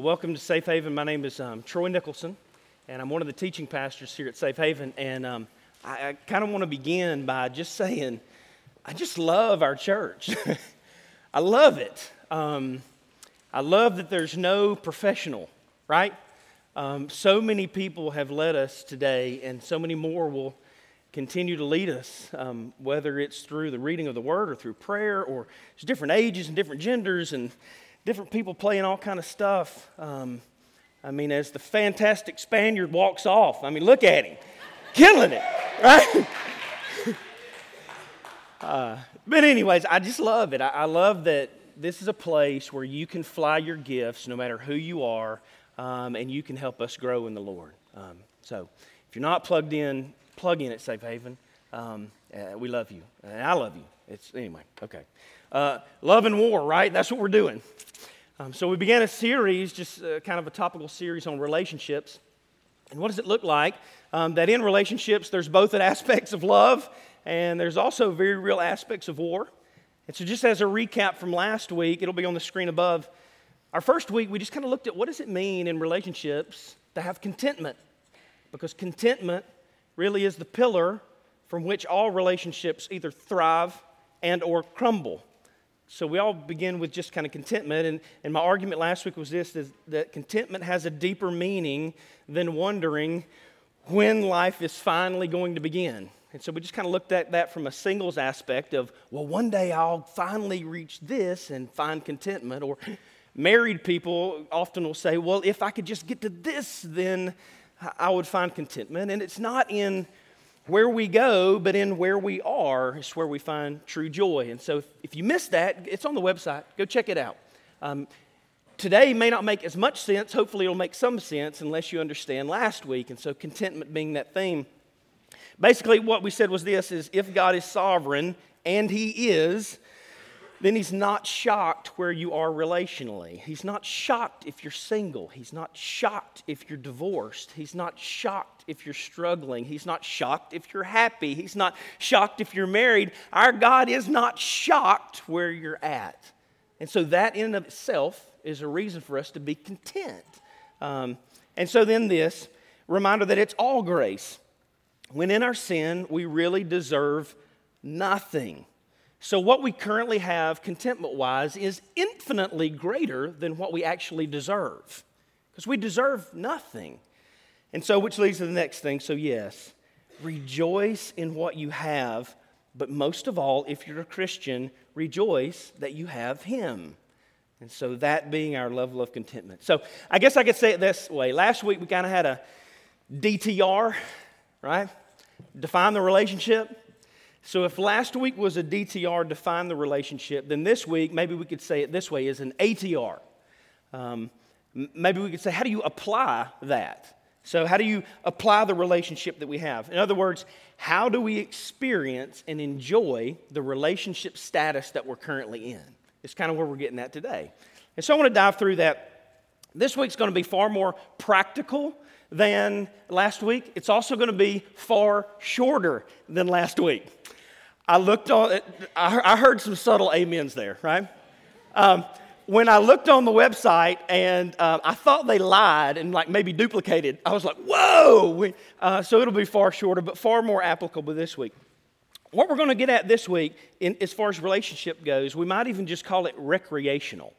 Well, welcome to Safe Haven. My name is um, Troy Nicholson, and I'm one of the teaching pastors here at Safe Haven. And um, I, I kind of want to begin by just saying, I just love our church. I love it. Um, I love that there's no professional, right? Um, so many people have led us today, and so many more will continue to lead us, um, whether it's through the reading of the word or through prayer, or there's different ages and different genders and different people playing all kind of stuff. Um, I mean, as the fantastic Spaniard walks off, I mean, look at him, killing it, right? uh, but anyways, I just love it. I, I, love that this is a place where you can fly your gifts, no matter who you are, um, and you can help us grow in the Lord. Um, so, if you're not plugged in, plug in at Safe Haven. Um, uh, we love you, and I love you. It's anyway. Okay. Uh, love and war, right? That's what we're doing. Um, so we began a series, just uh, kind of a topical series on relationships. And what does it look like? Um, that in relationships, there's both aspects of love and there's also very real aspects of war. And so, just as a recap from last week, it'll be on the screen above. Our first week, we just kind of looked at what does it mean in relationships to have contentment? Because contentment really is the pillar from which all relationships either thrive and or crumble. So we all begin with just kind of contentment. And, and my argument last week was this is that contentment has a deeper meaning than wondering when life is finally going to begin. And so we just kind of looked at that from a singles aspect of, well, one day I'll finally reach this and find contentment. Or married people often will say, well, if I could just get to this, then I would find contentment. And it's not in where we go, but in where we are is where we find true joy. And so if, you missed that, it's on the website. Go check it out. Um, today may not make as much sense. Hopefully, it'll make some sense unless you understand last week. And so, contentment being that theme. Basically, what we said was this is if God is sovereign, and He is, then he's not shocked where you are relationally. He's not shocked if you're single. He's not shocked if you're divorced. He's not shocked if you're struggling. He's not shocked if you're happy. He's not shocked if you're married. Our God is not shocked where you're at. And so that in and of itself is a reason for us to be content. Um, and so then this reminder that it's all grace. When in our sin, we really deserve nothing. So, what we currently have, contentment wise, is infinitely greater than what we actually deserve. Because we deserve nothing. And so, which leads to the next thing. So, yes, rejoice in what you have, but most of all, if you're a Christian, rejoice that you have Him. And so, that being our level of contentment. So, I guess I could say it this way. Last week, we kind of had a DTR, right? Define the relationship. So if last week was a DTR, define the relationship, then this week, maybe we could say it this way, is an ATR. Um, maybe we could say, how do you apply that? So, how do you apply the relationship that we have? In other words, how do we experience and enjoy the relationship status that we're currently in? It's kind of where we're getting at today. And so, I want to dive through that. This week's going to be far more practical than last week. It's also going to be far shorter than last week. I looked on, I heard some subtle amens there, right? Um, when I looked on the website and uh, I thought they lied and like maybe duplicated, I was like, whoa! Uh, so it'll be far shorter, but far more applicable this week. What we're going to get at this week, in, as far as relationship goes, we might even just call it recreational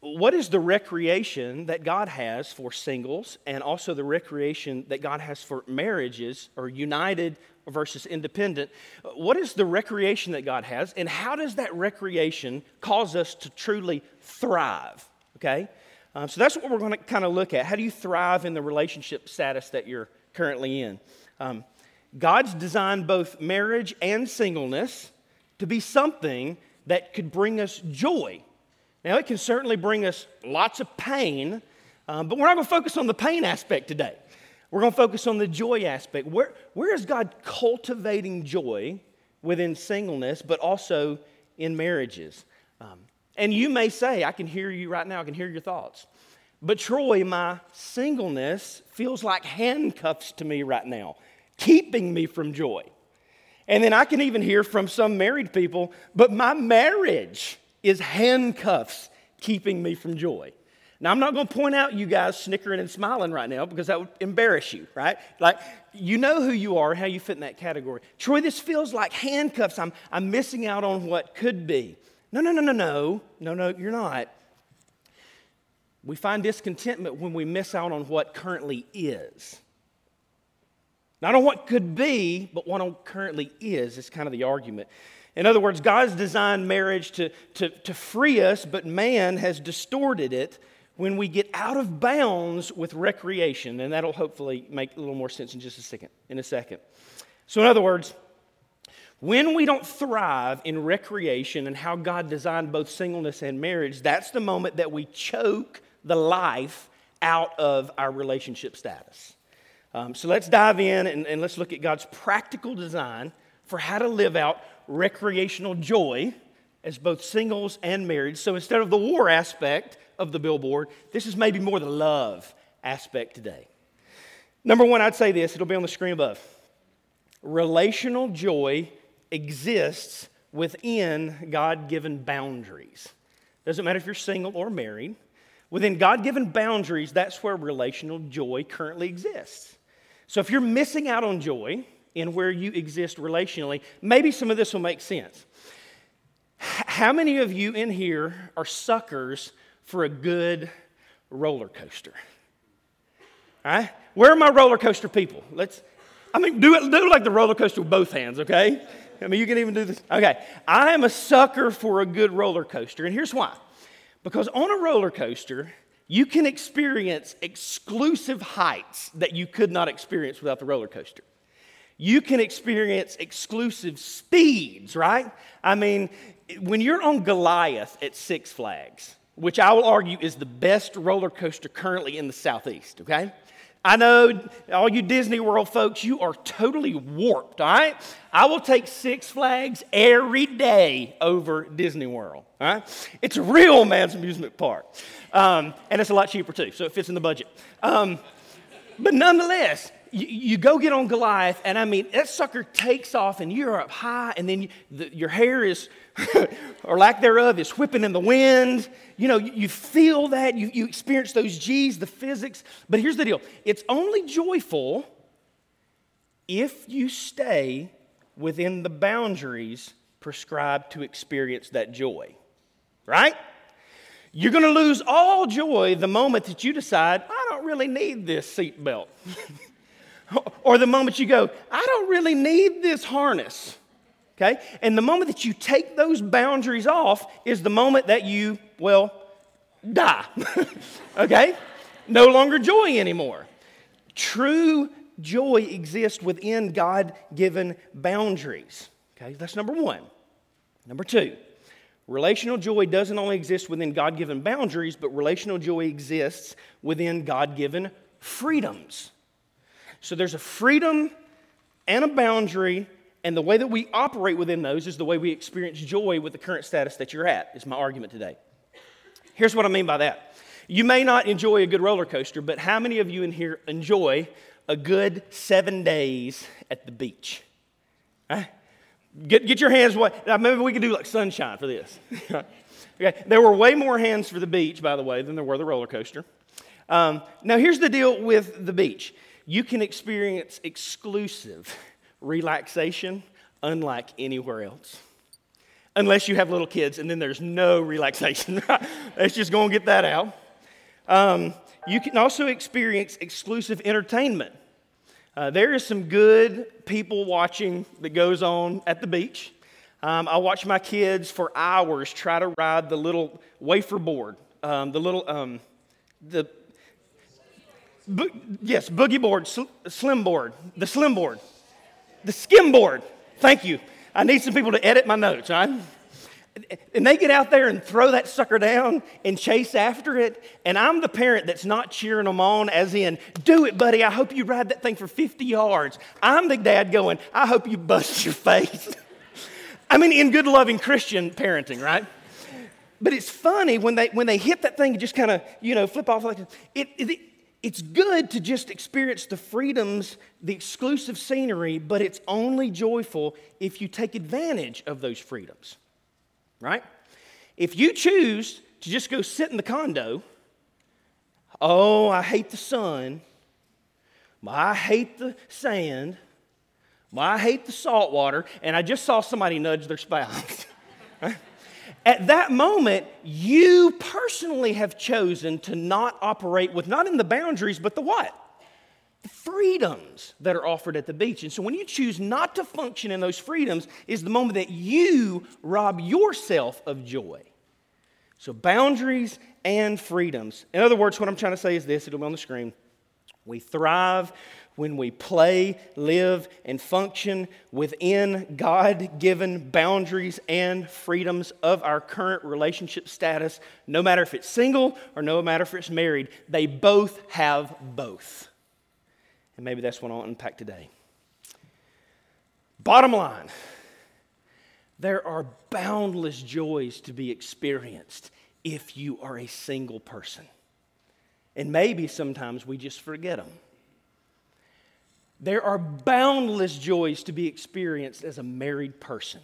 what is the recreation that God has for singles and also the recreation that God has for marriages or united versus independent? What is the recreation that God has and how does that recreation cause us to truly thrive? Okay? Um, so that's what we're going to kind of look at. How do you thrive in the relationship status that you're currently in? Um, God's designed both marriage and singleness to be something that could bring us joy now, it can certainly bring us lots of pain, um, but we're not going to focus on the pain aspect today. We're going to focus on the joy aspect. Where, where is God cultivating joy within singleness, but also in marriages? Um, and you may say, I can hear you right now, I can hear your thoughts. But Troy, my singleness feels like handcuffs to me right now, keeping me from joy. And then I can even hear from some married people, but my marriage is handcuffs keeping me from joy. Now, I'm not going to point out you guys snickering and smiling right now because that would embarrass you, right? Like, you know who you are, how you fit in that category. Troy, this feels like handcuffs. I'm, I'm missing out on what could be. No, no, no, no, no. No, no, you're not. We find discontentment when we miss out on what currently is. Not on what could be, but what currently is, is kind of the argument. In other words, God's designed marriage to, to, to free us, but man has distorted it when we get out of bounds with recreation. And that'll hopefully make a little more sense in just a second. In a second. So, in other words, when we don't thrive in recreation and how God designed both singleness and marriage, that's the moment that we choke the life out of our relationship status. Um, so let's dive in and, and let's look at God's practical design for how to live out recreational joy as both singles and married. So instead of the war aspect of the billboard, this is maybe more the love aspect today. Number one, I'd say this, it'll be on the screen above. Relational joy exists within God given boundaries. Doesn't matter if you're single or married. Within God given boundaries, that's where relational joy currently exists. So if you're missing out on joy in where you exist relationally, maybe some of this will make sense. How many of you in here are suckers for a good roller coaster? All right? Where are my roller coaster people? Let's, I mean, do it, do like the roller coaster with both hands, okay? I mean, you can even do this. Okay. I am a sucker for a good roller coaster, and here's why. Because on a roller coaster, you can experience exclusive heights that you could not experience without the roller coaster. You can experience exclusive speeds, right? I mean, when you're on Goliath at Six Flags, which I will argue is the best roller coaster currently in the Southeast, okay? I know all you Disney World folks, you are totally warped, all right? I will take Six Flags every day over Disney World, all right? It's a real man's amusement park. Um, and it's a lot cheaper too, so it fits in the budget. Um, but nonetheless, you, you, go get on Goliath, and I mean, that sucker takes off, and you're up high, and then you, the, your hair is, or lack thereof, is whipping in the wind. You know, you, you feel that, you, you experience those G's, the physics. But here's the deal it's only joyful if you stay within the boundaries prescribed to experience that joy, right? You're going to lose all joy the moment that you decide, I don't really need this seatbelt. or the moment you go, I don't really need this harness. Okay? And the moment that you take those boundaries off is the moment that you, well, die. okay? No longer joy anymore. True joy exists within God given boundaries. Okay? That's number one. Number two, relational joy doesn't only exist within God given boundaries, but relational joy exists within God given freedoms. So there's a freedom and a boundary, and the way that we operate within those is the way we experience joy with the current status that you're at, is my argument today. Here's what I mean by that. You may not enjoy a good roller coaster, but how many of you in here enjoy a good seven days at the beach? Huh? Get, get your hands wet. Maybe we could do like sunshine for this. okay. There were way more hands for the beach, by the way, than there were the roller coaster. Um, now, here's the deal with the beach you can experience exclusive relaxation unlike anywhere else. Unless you have little kids, and then there's no relaxation. Let's just go and get that out. Um, you can also experience exclusive entertainment. Uh, there is some good people watching that goes on at the beach. Um, I watch my kids for hours try to ride the little wafer board, um, the little um, the Bo- yes, boogie board, sl- slim board, the slim board, the skim board. Thank you. I need some people to edit my notes, right? And they get out there and throw that sucker down and chase after it. And I'm the parent that's not cheering them on, as in, do it, buddy. I hope you ride that thing for 50 yards. I'm the dad going, I hope you bust your face. I mean, in good, loving Christian parenting, right? But it's funny when they, when they hit that thing and just kind of, you know, flip off like it, it, it's good to just experience the freedoms, the exclusive scenery, but it's only joyful if you take advantage of those freedoms, right? If you choose to just go sit in the condo Oh, I hate the sun. I hate the sand. I hate the salt water. And I just saw somebody nudge their spouse. At that moment, you personally have chosen to not operate with not in the boundaries, but the what? The freedoms that are offered at the beach. And so when you choose not to function in those freedoms, is the moment that you rob yourself of joy. So boundaries and freedoms. In other words, what I'm trying to say is this it'll be on the screen. We thrive when we play, live, and function within God given boundaries and freedoms of our current relationship status, no matter if it's single or no matter if it's married, they both have both. And maybe that's what I'll unpack today. Bottom line there are boundless joys to be experienced if you are a single person. And maybe sometimes we just forget them. There are boundless joys to be experienced as a married person.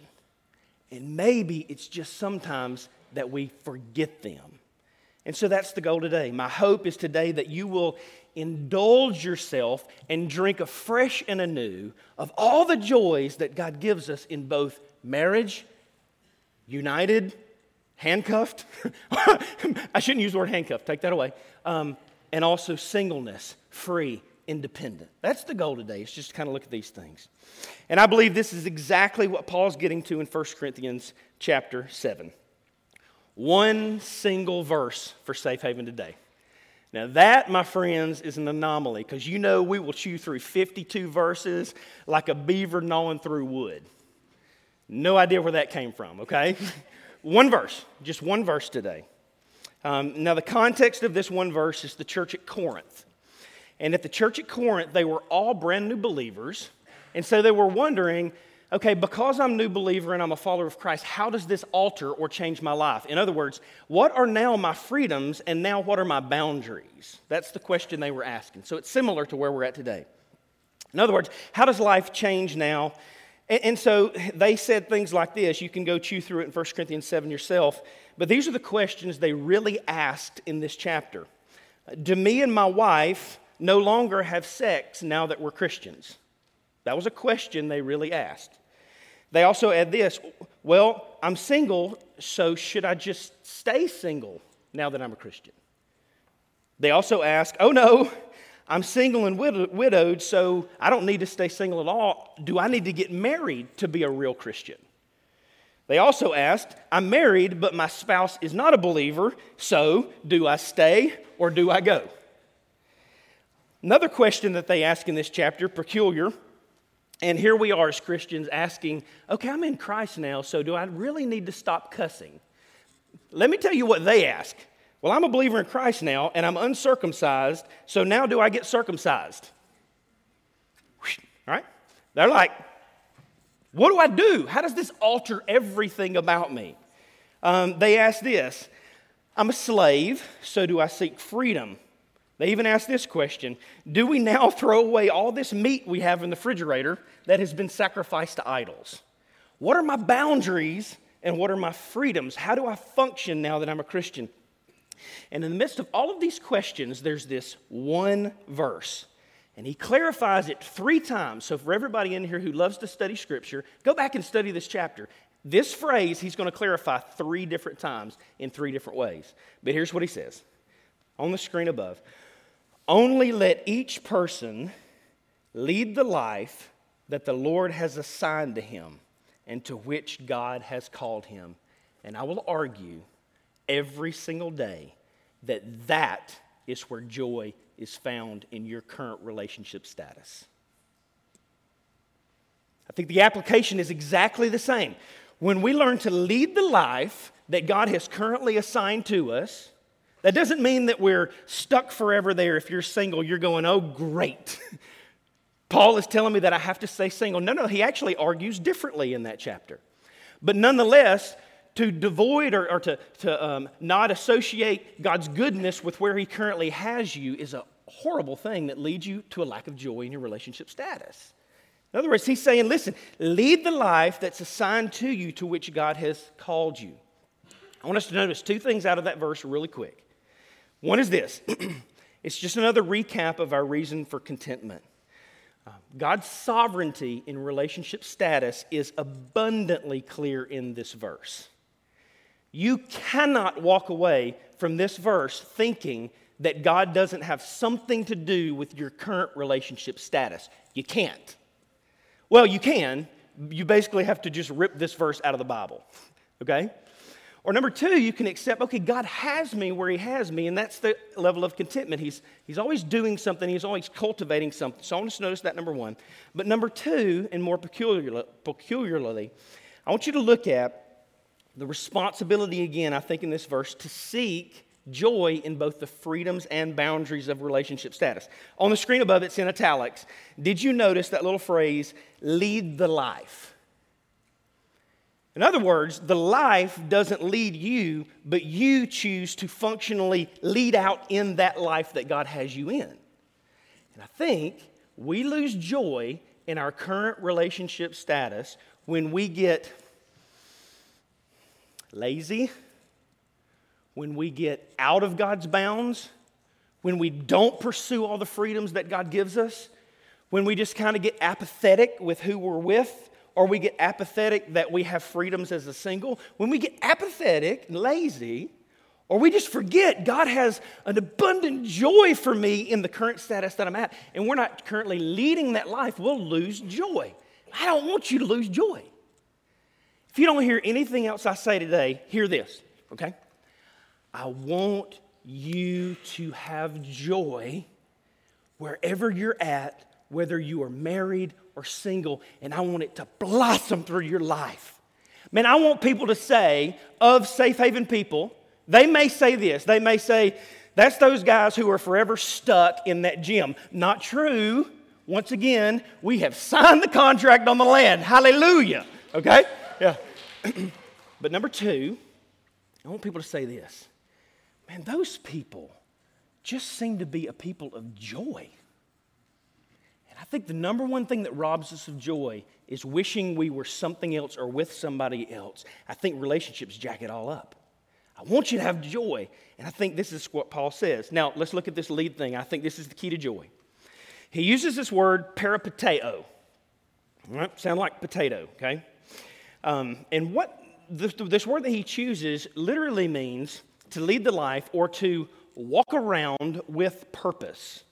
And maybe it's just sometimes that we forget them. And so that's the goal today. My hope is today that you will indulge yourself and drink afresh and anew of all the joys that God gives us in both marriage, united, handcuffed. I shouldn't use the word handcuffed, take that away. Um, and also singleness, free, independent. That's the goal today, is just to kind of look at these things. And I believe this is exactly what Paul's getting to in 1 Corinthians chapter 7. One single verse for Safe Haven today. Now, that, my friends, is an anomaly because you know we will chew through 52 verses like a beaver gnawing through wood. No idea where that came from, okay? one verse, just one verse today. Um, now, the context of this one verse is the church at Corinth. And at the church at Corinth, they were all brand new believers. And so they were wondering, okay, because I'm a new believer and I'm a follower of Christ, how does this alter or change my life? In other words, what are now my freedoms and now what are my boundaries? That's the question they were asking. So it's similar to where we're at today. In other words, how does life change now? And, so they said things like this. You can go chew through it in 1 Corinthians 7 yourself. But these are the questions they really asked in this chapter. Do me and my wife no longer have sex now that we're Christians? That was a question they really asked. They also add this well, I'm single, so should I just stay single now that I'm a Christian? They also ask, oh no, I'm single and widowed, so I don't need to stay single at all. Do I need to get married to be a real Christian? They also asked, I'm married, but my spouse is not a believer, so do I stay or do I go? Another question that they ask in this chapter, peculiar, and here we are as Christians asking, okay, I'm in Christ now, so do I really need to stop cussing? Let me tell you what they ask. Well, I'm a believer in Christ now, and I'm uncircumcised, so now do I get circumcised? All right? They're like, what do I do? How does this alter everything about me? Um, they ask this I'm a slave, so do I seek freedom? They even ask this question Do we now throw away all this meat we have in the refrigerator that has been sacrificed to idols? What are my boundaries and what are my freedoms? How do I function now that I'm a Christian? And in the midst of all of these questions, there's this one verse. And he clarifies it three times. So, for everybody in here who loves to study scripture, go back and study this chapter. This phrase he's going to clarify three different times in three different ways. But here's what he says on the screen above only let each person lead the life that the Lord has assigned to him and to which God has called him. And I will argue every single day that that is where joy is found in your current relationship status. I think the application is exactly the same. When we learn to lead the life that God has currently assigned to us, that doesn't mean that we're stuck forever there. If you're single, you're going, oh, great. Paul is telling me that I have to stay single. No, no, he actually argues differently in that chapter. But nonetheless, to devoid or, or to, to um, not associate God's goodness with where he currently has you is a horrible thing that leads you to a lack of joy in your relationship status. In other words, he's saying, listen, lead the life that's assigned to you to which God has called you. I want us to notice two things out of that verse really quick. One is this It's just another recap of our reason for contentment. Uh, God's sovereignty in relationship status is abundantly clear in this verse. You cannot walk away from this verse thinking that God doesn't have something to do with your current relationship status. You can't. Well, you can. You basically have to just rip this verse out of the Bible, okay? Or number two, you can accept, okay, God has me where He has me, and that's the level of contentment. He's, he's always doing something, He's always cultivating something. So I want us to notice that number one. But number two, and more peculiarly, peculiarly, I want you to look at the responsibility again, I think, in this verse to seek joy in both the freedoms and boundaries of relationship status. On the screen above, it's in italics. Did you notice that little phrase, lead the life? In other words, the life doesn't lead you, but you choose to functionally lead out in that life that God has you in. And I think we lose joy in our current relationship status when we get lazy, when we get out of God's bounds, when we don't pursue all the freedoms that God gives us, when we just kind of get apathetic with who we're with or we get apathetic that we have freedoms as a single, when we get apathetic and lazy, or we just forget God has an abundant joy for me in the current status that I'm at, and we're not currently leading that life, we'll lose joy. I don't want you to lose joy. If you don't hear anything else I say today, hear this, okay? I want you to have joy wherever you're at, whether you are married or single, and I want it to blossom through your life. Man, I want people to say of Safe Haven people, they may say this. They may say, that's those guys who are forever stuck in that gym. Not true. Once again, we have signed the contract on the land. Hallelujah. Okay? Yeah. but number two, I want people to say this man, those people just seem to be a people of joy. And I think the number one thing that robs us of joy is wishing we were something else or with somebody else. I think relationships jack it all up. I want you to have joy. And I think this is what Paul says. Now, let's look at this lead thing. I think this is the key to joy. He uses this word peripateo. Sound like potato, okay? Um, and what this, this word that he chooses literally means to lead the life or to walk around with purpose.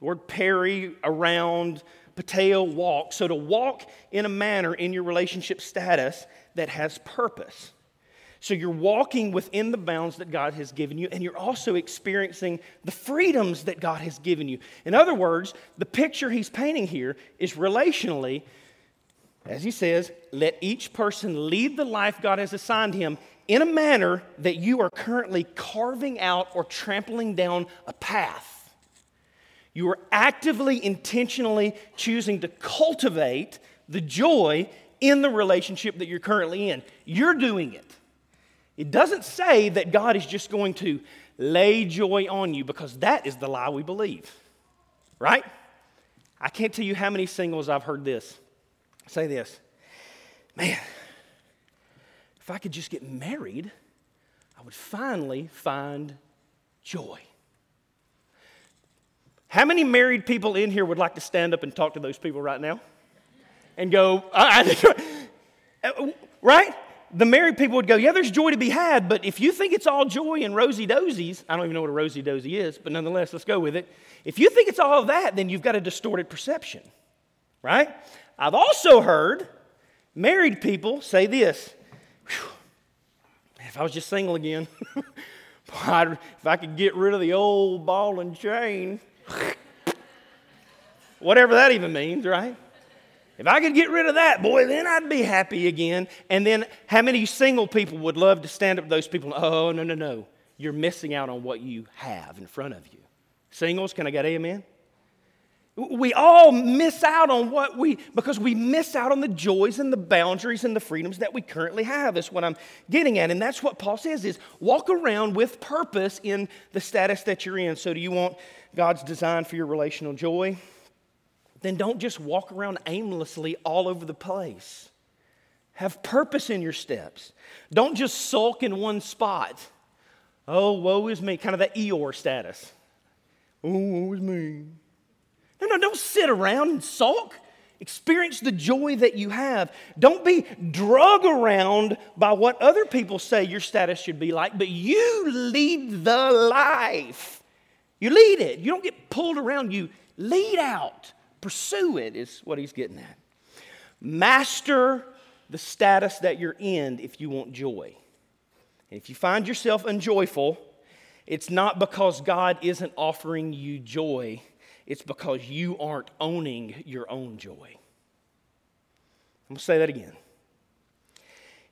The word peri, around, pateo, walk. So to walk in a manner in your relationship status that has purpose. So you're walking within the bounds that God has given you, and you're also experiencing the freedoms that God has given you. In other words, the picture he's painting here is relationally, as he says, let each person lead the life God has assigned him in a manner that you are currently carving out or trampling down a path. You are actively, intentionally choosing to cultivate the joy in the relationship that you're currently in. You're doing it. It doesn't say that God is just going to lay joy on you because that is the lie we believe, right? I can't tell you how many singles I've heard this say this man, if I could just get married, I would finally find joy. How many married people in here would like to stand up and talk to those people right now? And go, I, uh, right? The married people would go, Yeah, there's joy to be had, but if you think it's all joy and rosy dozies, I don't even know what a rosy dozy is, but nonetheless, let's go with it. If you think it's all of that, then you've got a distorted perception, right? I've also heard married people say this if I was just single again, if I could get rid of the old ball and chain, Whatever that even means, right? If I could get rid of that, boy, then I'd be happy again. And then how many single people would love to stand up to those people? Oh, no, no, no. You're missing out on what you have in front of you. Singles, can I get amen? We all miss out on what we, because we miss out on the joys and the boundaries and the freedoms that we currently have, is what I'm getting at. And that's what Paul says is walk around with purpose in the status that you're in. So do you want God's design for your relational joy? Then don't just walk around aimlessly all over the place. Have purpose in your steps. Don't just sulk in one spot. Oh, woe is me, kind of that Eeyore status. Oh, woe is me. No, no, don't sit around and sulk. Experience the joy that you have. Don't be drug around by what other people say your status should be like, but you lead the life. You lead it. You don't get pulled around, you lead out. Pursue it, is what he's getting at. Master the status that you're in if you want joy. And if you find yourself unjoyful, it's not because God isn't offering you joy, it's because you aren't owning your own joy. I'm going to say that again.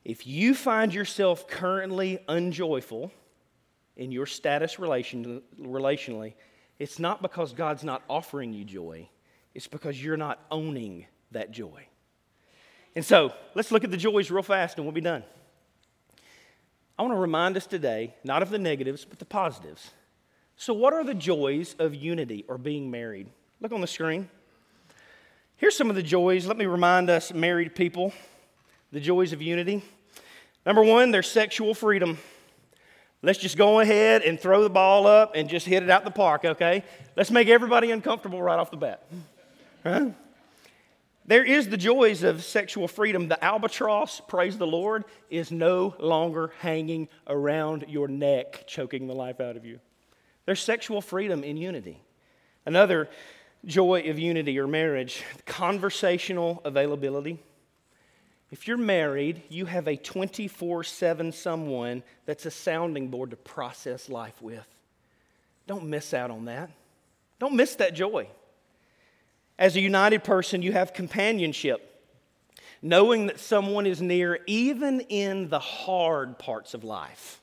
If you find yourself currently unjoyful in your status relation, relationally, it's not because God's not offering you joy, it's because you're not owning that joy. And so, let's look at the joys real fast and we'll be done. I want to remind us today, not of the negatives, but the positives. So, what are the joys of unity or being married? Look on the screen. Here's some of the joys. Let me remind us, married people, the joys of unity. Number one, there's sexual freedom. Let's just go ahead and throw the ball up and just hit it out the park, okay? Let's make everybody uncomfortable right off the bat. There is the joys of sexual freedom. The albatross, praise the Lord, is no longer hanging around your neck, choking the life out of you. There's sexual freedom in unity. Another joy of unity or marriage, conversational availability. If you're married, you have a 24 7 someone that's a sounding board to process life with. Don't miss out on that. Don't miss that joy. As a united person, you have companionship, knowing that someone is near even in the hard parts of life.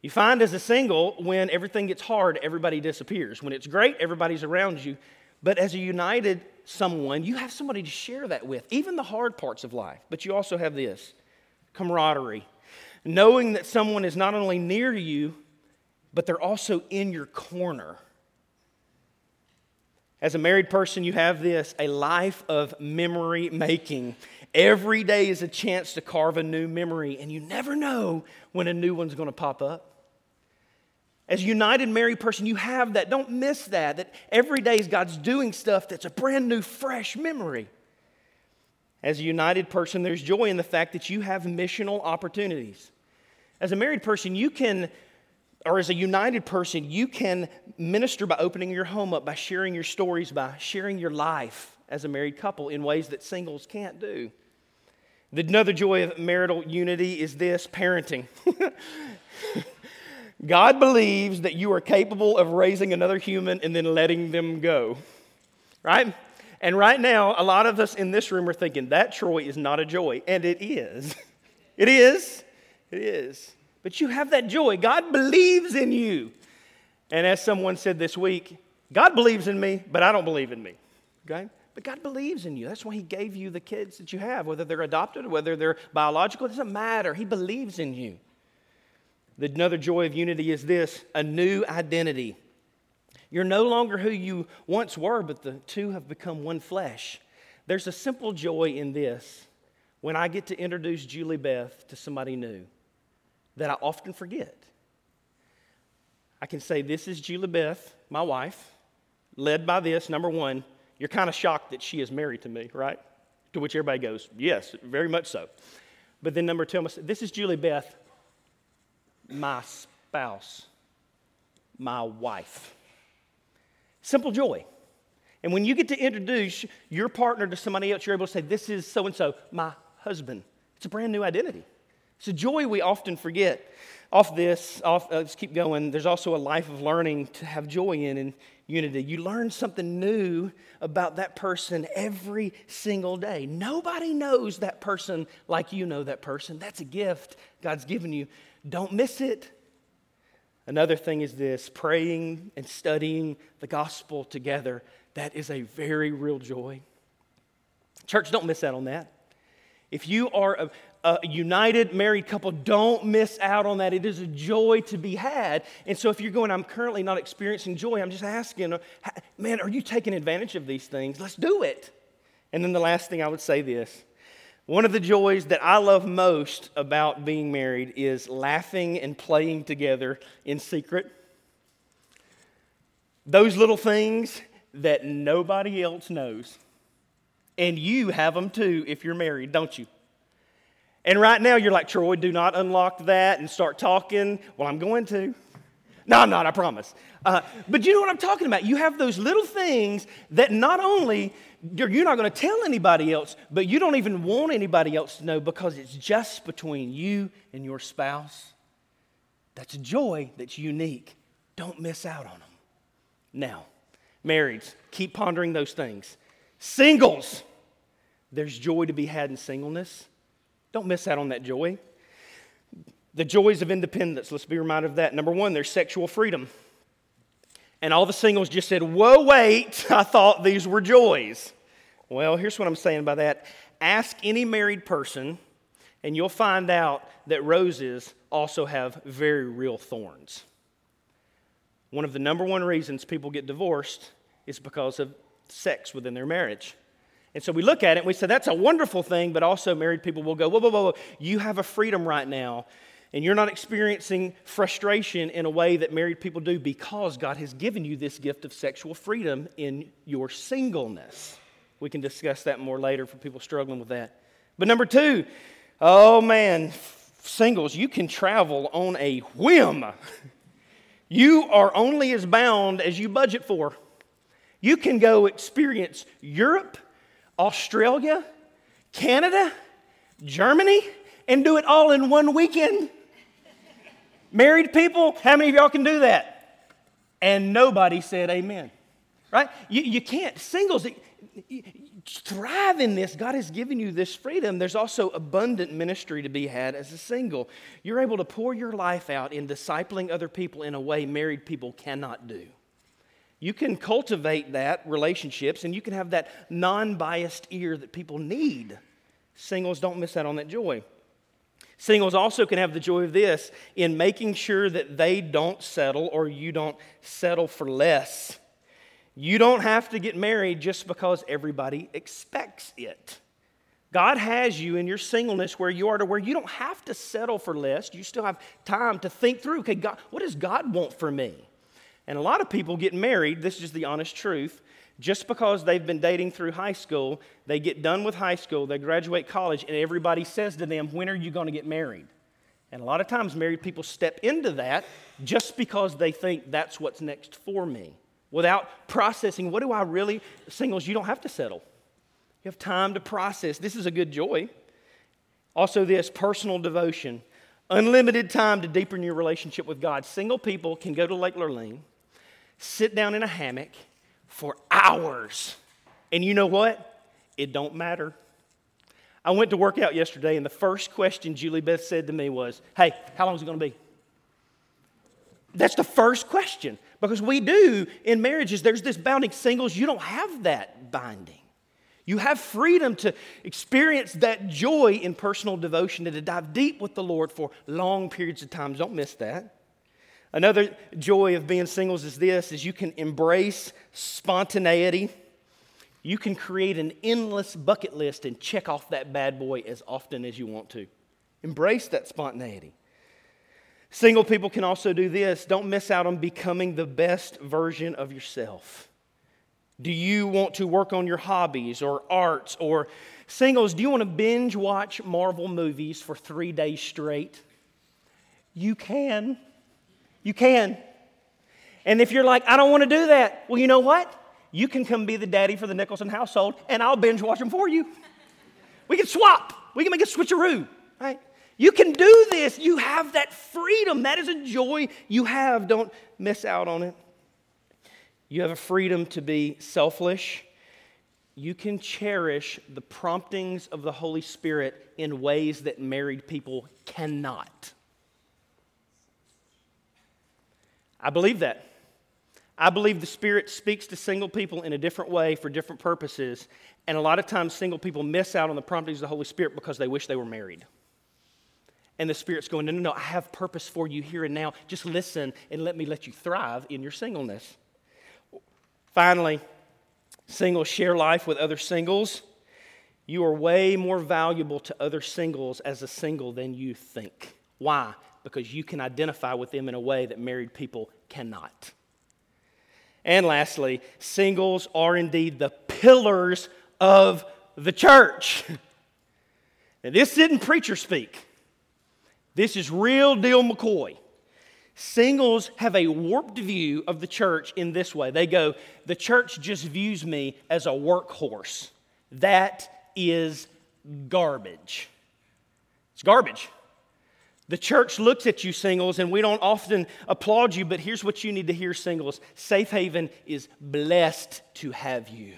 You find as a single, when everything gets hard, everybody disappears. When it's great, everybody's around you. But as a united someone, you have somebody to share that with, even the hard parts of life. But you also have this camaraderie, knowing that someone is not only near you, but they're also in your corner. As a married person, you have this a life of memory making. Every day is a chance to carve a new memory, and you never know when a new one's going to pop up. As a united married person, you have that. Don't miss that. That every day is God's doing stuff that's a brand new, fresh memory. As a united person, there's joy in the fact that you have missional opportunities. As a married person, you can or as a united person, you can minister by opening your home up, by sharing your stories, by sharing your life as a married couple in ways that singles can't do. Another joy of marital unity is this parenting. God believes that you are capable of raising another human and then letting them go. Right? And right now, a lot of us in this room are thinking that Troy is not a joy. And it is. It is. It is. But you have that joy. God believes in you. And as someone said this week, God believes in me, but I don't believe in me. Okay? But God believes in you. That's why He gave you the kids that you have, whether they're adopted or whether they're biological, it doesn't matter. He believes in you. Another joy of unity is this a new identity. You're no longer who you once were, but the two have become one flesh. There's a simple joy in this when I get to introduce Julie Beth to somebody new that I often forget. I can say, This is Julie Beth, my wife, led by this. Number one, you're kind of shocked that she is married to me, right? To which everybody goes, Yes, very much so. But then number two, this is Julie Beth, my spouse, my wife. Simple joy. And when you get to introduce your partner to somebody else, you're able to say, This is so and so, my husband. It's a brand new identity. It's a joy we often forget. Off this, off, uh, let's keep going. There's also a life of learning to have joy in and unity. You learn something new about that person every single day. Nobody knows that person like you know that person. That's a gift God's given you. Don't miss it. Another thing is this praying and studying the gospel together. That is a very real joy. Church, don't miss out on that. If you are a, a united married couple, don't miss out on that. It is a joy to be had. And so, if you're going, I'm currently not experiencing joy, I'm just asking, man, are you taking advantage of these things? Let's do it. And then the last thing I would say this one of the joys that I love most about being married is laughing and playing together in secret. Those little things that nobody else knows. And you have them too if you're married, don't you? And right now you're like, Troy, do not unlock that and start talking. Well, I'm going to. No, I'm not, I promise. Uh, but you know what I'm talking about? You have those little things that not only you're, you're not going to tell anybody else, but you don't even want anybody else to know because it's just between you and your spouse. That's a joy that's unique. Don't miss out on them. Now, marrieds, keep pondering those things. Singles, there's joy to be had in singleness. Don't miss out on that joy. The joys of independence, let's be reminded of that. Number one, there's sexual freedom. And all the singles just said, Whoa, wait, I thought these were joys. Well, here's what I'm saying by that. Ask any married person, and you'll find out that roses also have very real thorns. One of the number one reasons people get divorced is because of sex within their marriage. And so we look at it and we say, that's a wonderful thing, but also married people will go, whoa, whoa, whoa, whoa. you have a freedom right now and you're not experiencing frustration in a way that married people do because God has given you this gift of sexual freedom in your singleness. We can discuss that more later for people struggling with that. But number two, oh man, singles, you can travel on a whim. You are only as bound as you budget for. You can go experience Europe, Australia, Canada, Germany, and do it all in one weekend. Married people, how many of y'all can do that? And nobody said amen. Right? You, you can't. Singles, thrive in this. God has given you this freedom. There's also abundant ministry to be had as a single. You're able to pour your life out in discipling other people in a way married people cannot do. You can cultivate that relationships and you can have that non biased ear that people need. Singles don't miss out on that joy. Singles also can have the joy of this in making sure that they don't settle or you don't settle for less. You don't have to get married just because everybody expects it. God has you in your singleness where you are to where you don't have to settle for less. You still have time to think through, okay, God, what does God want for me? And a lot of people get married, this is the honest truth, just because they've been dating through high school, they get done with high school, they graduate college, and everybody says to them, When are you going to get married? And a lot of times, married people step into that just because they think that's what's next for me without processing what do I really, singles, you don't have to settle. You have time to process. This is a good joy. Also, this personal devotion, unlimited time to deepen your relationship with God. Single people can go to Lake Lurleen, sit down in a hammock, for hours. And you know what? It don't matter. I went to work out yesterday, and the first question Julie Beth said to me was, Hey, how long is it going to be? That's the first question. Because we do in marriages, there's this bounding. Singles, you don't have that binding. You have freedom to experience that joy in personal devotion and to dive deep with the Lord for long periods of time. Don't miss that. Another joy of being singles is this is you can embrace spontaneity. You can create an endless bucket list and check off that bad boy as often as you want to. Embrace that spontaneity. Single people can also do this. Don't miss out on becoming the best version of yourself. Do you want to work on your hobbies or arts or singles? Do you want to binge watch Marvel movies for three days straight? You can. You can. And if you're like, I don't want to do that, well, you know what? You can come be the daddy for the Nicholson household, and I'll binge watch them for you. We can swap. We can make a switcheroo, right? You can do this. You have that freedom. That is a joy you have. Don't miss out on it. You have a freedom to be selfish. You can cherish the promptings of the Holy Spirit in ways that married people cannot. I believe that. I believe the Spirit speaks to single people in a different way for different purposes. And a lot of times, single people miss out on the promptings of the Holy Spirit because they wish they were married. And the Spirit's going, No, no, no, I have purpose for you here and now. Just listen and let me let you thrive in your singleness. Finally, singles share life with other singles. You are way more valuable to other singles as a single than you think. Why? Because you can identify with them in a way that married people cannot. And lastly, singles are indeed the pillars of the church. Now, this isn't preacher speak. This is real deal McCoy. Singles have a warped view of the church in this way. They go, The church just views me as a workhorse. That is garbage. It's garbage. The church looks at you, singles, and we don't often applaud you, but here's what you need to hear, singles Safe Haven is blessed to have you.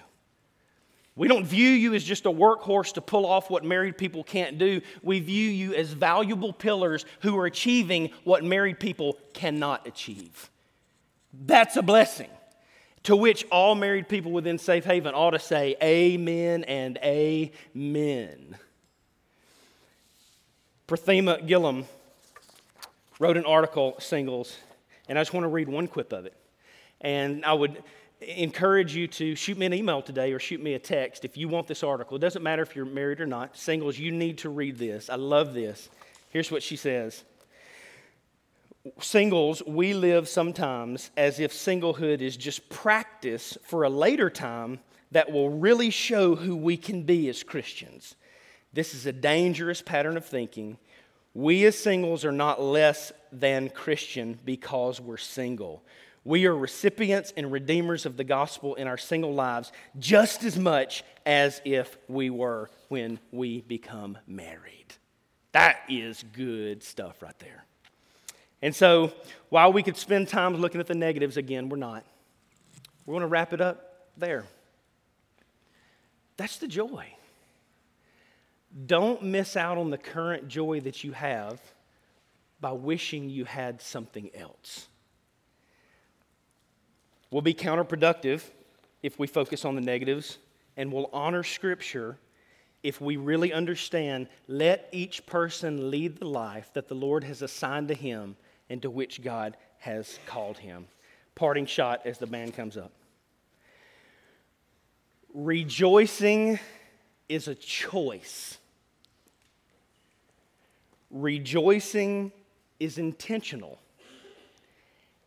We don't view you as just a workhorse to pull off what married people can't do. We view you as valuable pillars who are achieving what married people cannot achieve. That's a blessing to which all married people within Safe Haven ought to say amen and amen. Prathema Gillam wrote an article, Singles, and I just want to read one quip of it. And I would encourage you to shoot me an email today or shoot me a text if you want this article. It doesn't matter if you're married or not. Singles, you need to read this. I love this. Here's what she says Singles, we live sometimes as if singlehood is just practice for a later time that will really show who we can be as Christians. This is a dangerous pattern of thinking. We as singles are not less than Christian because we're single. We are recipients and redeemers of the gospel in our single lives just as much as if we were when we become married. That is good stuff right there. And so, while we could spend time looking at the negatives again, we're not. We're going to wrap it up there. That's the joy. Don't miss out on the current joy that you have by wishing you had something else We'll be counterproductive if we focus on the negatives, and we'll honor Scripture if we really understand let each person lead the life that the Lord has assigned to him and to which God has called him. Parting shot as the band comes up. Rejoicing is a choice. Rejoicing is intentional.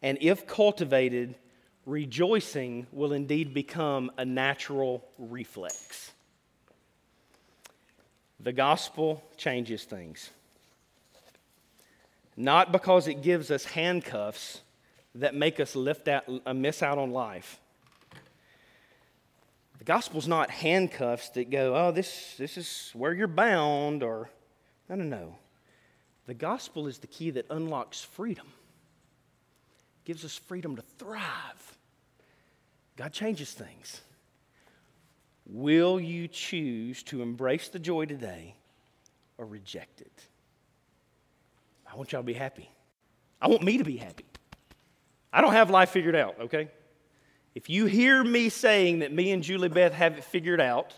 And if cultivated, rejoicing will indeed become a natural reflex. The gospel changes things. Not because it gives us handcuffs that make us lift out, uh, miss out on life. The gospel's not handcuffs that go, oh, this, this is where you're bound, or no, no, no. The gospel is the key that unlocks freedom, gives us freedom to thrive. God changes things. Will you choose to embrace the joy today or reject it? I want y'all to be happy. I want me to be happy. I don't have life figured out, okay? If you hear me saying that me and Julie Beth have it figured out,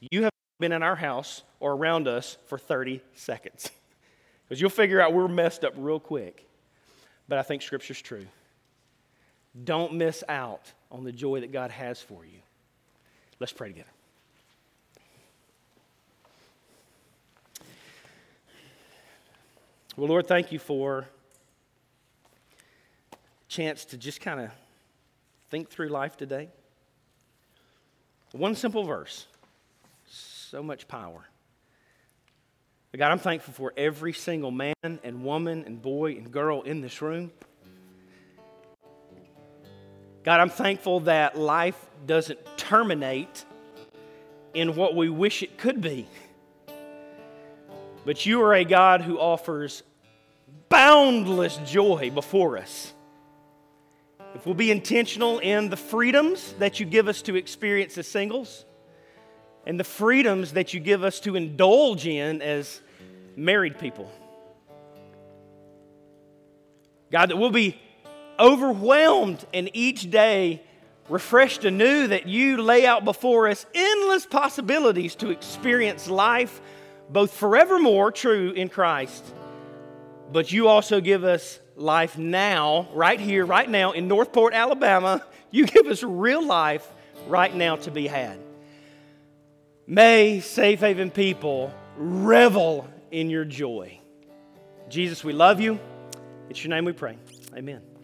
you have been in our house or around us for 30 seconds. Because you'll figure out we're messed up real quick. But I think Scripture's true. Don't miss out on the joy that God has for you. Let's pray together. Well, Lord, thank you for chance to just kind of think through life today. One simple verse, so much power. God, I'm thankful for every single man and woman and boy and girl in this room. God, I'm thankful that life doesn't terminate in what we wish it could be. But you are a God who offers boundless joy before us. If we'll be intentional in the freedoms that you give us to experience as singles, and the freedoms that you give us to indulge in as married people. God, that we'll be overwhelmed and each day refreshed anew that you lay out before us endless possibilities to experience life, both forevermore true in Christ, but you also give us life now, right here, right now in Northport, Alabama. You give us real life right now to be had. May Safe Haven people revel in your joy. Jesus, we love you. It's your name we pray. Amen.